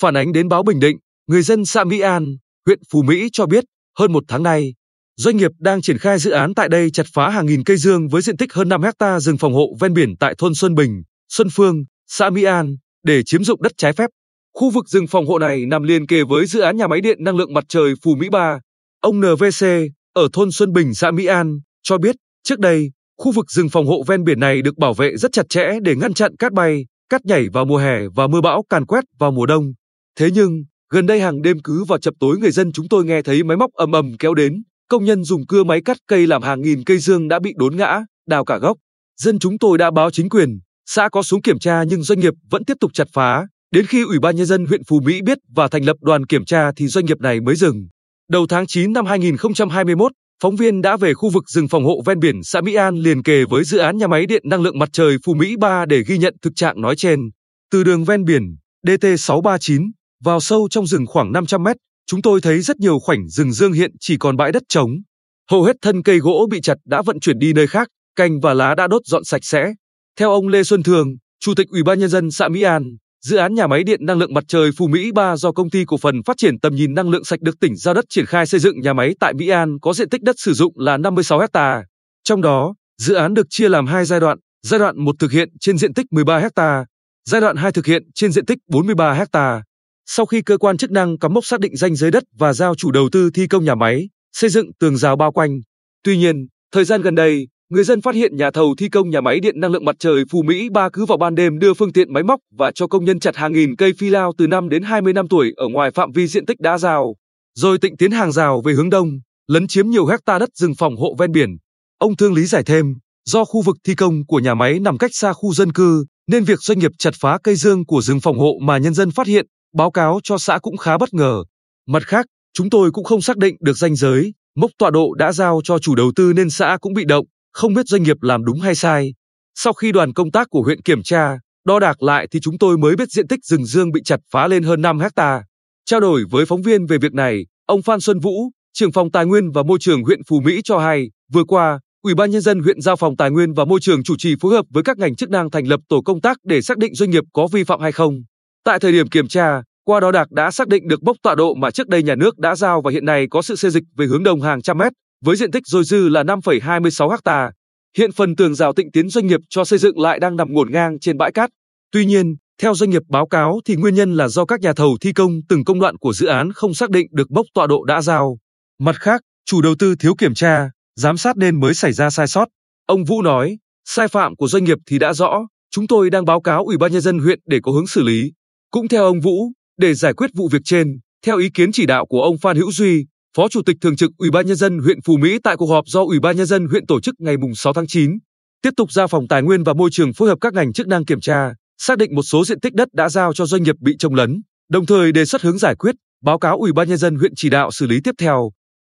Phản ánh đến báo Bình Định, người dân xã Mỹ An, huyện Phú Mỹ cho biết, hơn một tháng nay, doanh nghiệp đang triển khai dự án tại đây chặt phá hàng nghìn cây dương với diện tích hơn 5 hecta rừng phòng hộ ven biển tại thôn Xuân Bình, Xuân Phương, xã Mỹ An để chiếm dụng đất trái phép. Khu vực rừng phòng hộ này nằm liền kề với dự án nhà máy điện năng lượng mặt trời Phú Mỹ 3. Ông NVC ở thôn Xuân Bình, xã Mỹ An cho biết, trước đây, khu vực rừng phòng hộ ven biển này được bảo vệ rất chặt chẽ để ngăn chặn cát bay, cát nhảy vào mùa hè và mưa bão càn quét vào mùa đông. Thế nhưng, gần đây hàng đêm cứ vào chập tối người dân chúng tôi nghe thấy máy móc ầm ầm kéo đến, công nhân dùng cưa máy cắt cây làm hàng nghìn cây dương đã bị đốn ngã, đào cả gốc. Dân chúng tôi đã báo chính quyền, xã có xuống kiểm tra nhưng doanh nghiệp vẫn tiếp tục chặt phá. Đến khi Ủy ban Nhân dân huyện Phú Mỹ biết và thành lập đoàn kiểm tra thì doanh nghiệp này mới dừng. Đầu tháng 9 năm 2021, phóng viên đã về khu vực rừng phòng hộ ven biển xã Mỹ An liền kề với dự án nhà máy điện năng lượng mặt trời Phú Mỹ 3 để ghi nhận thực trạng nói trên. Từ đường ven biển DT639 vào sâu trong rừng khoảng 500 mét, chúng tôi thấy rất nhiều khoảnh rừng dương hiện chỉ còn bãi đất trống. Hầu hết thân cây gỗ bị chặt đã vận chuyển đi nơi khác, cành và lá đã đốt dọn sạch sẽ. Theo ông Lê Xuân Thường, Chủ tịch Ủy ban nhân dân xã Mỹ An, dự án nhà máy điện năng lượng mặt trời Phú Mỹ 3 do công ty cổ phần phát triển tầm nhìn năng lượng sạch được tỉnh giao đất triển khai xây dựng nhà máy tại Mỹ An có diện tích đất sử dụng là 56 ha. Trong đó, dự án được chia làm hai giai đoạn, giai đoạn 1 thực hiện trên diện tích 13 ha, giai đoạn 2 thực hiện trên diện tích 43 ha. Sau khi cơ quan chức năng cắm mốc xác định danh giới đất và giao chủ đầu tư thi công nhà máy, xây dựng tường rào bao quanh. Tuy nhiên, thời gian gần đây, người dân phát hiện nhà thầu thi công nhà máy điện năng lượng mặt trời Phú Mỹ 3 cứ vào ban đêm đưa phương tiện máy móc và cho công nhân chặt hàng nghìn cây phi lao từ 5 đến 20 năm tuổi ở ngoài phạm vi diện tích đã rào, rồi tịnh tiến hàng rào về hướng đông, lấn chiếm nhiều hecta đất rừng phòng hộ ven biển. Ông Thương lý giải thêm, do khu vực thi công của nhà máy nằm cách xa khu dân cư, nên việc doanh nghiệp chặt phá cây dương của rừng phòng hộ mà nhân dân phát hiện, báo cáo cho xã cũng khá bất ngờ. Mặt khác, chúng tôi cũng không xác định được danh giới, mốc tọa độ đã giao cho chủ đầu tư nên xã cũng bị động, không biết doanh nghiệp làm đúng hay sai. Sau khi đoàn công tác của huyện kiểm tra, đo đạc lại thì chúng tôi mới biết diện tích rừng dương bị chặt phá lên hơn 5 hecta. Trao đổi với phóng viên về việc này, ông Phan Xuân Vũ, trưởng phòng Tài nguyên và Môi trường huyện Phú Mỹ cho hay, vừa qua, Ủy ban nhân dân huyện giao phòng Tài nguyên và Môi trường chủ trì phối hợp với các ngành chức năng thành lập tổ công tác để xác định doanh nghiệp có vi phạm hay không. Tại thời điểm kiểm tra, qua đó Đạc đã xác định được mốc tọa độ mà trước đây nhà nước đã giao và hiện nay có sự xê dịch về hướng đông hàng trăm mét, với diện tích dôi dư là 5,26 ha. Hiện phần tường rào tịnh tiến doanh nghiệp cho xây dựng lại đang nằm ngổn ngang trên bãi cát. Tuy nhiên, theo doanh nghiệp báo cáo thì nguyên nhân là do các nhà thầu thi công từng công đoạn của dự án không xác định được mốc tọa độ đã giao. Mặt khác, chủ đầu tư thiếu kiểm tra, giám sát nên mới xảy ra sai sót. Ông Vũ nói, sai phạm của doanh nghiệp thì đã rõ, chúng tôi đang báo cáo Ủy ban nhân dân huyện để có hướng xử lý. Cũng theo ông Vũ, để giải quyết vụ việc trên, theo ý kiến chỉ đạo của ông Phan Hữu Duy, Phó Chủ tịch Thường trực Ủy ban Nhân dân huyện Phú Mỹ tại cuộc họp do Ủy ban Nhân dân huyện tổ chức ngày 6 tháng 9, tiếp tục ra phòng Tài nguyên và Môi trường phối hợp các ngành chức năng kiểm tra, xác định một số diện tích đất đã giao cho doanh nghiệp bị trồng lấn, đồng thời đề xuất hướng giải quyết, báo cáo Ủy ban Nhân dân huyện chỉ đạo xử lý tiếp theo.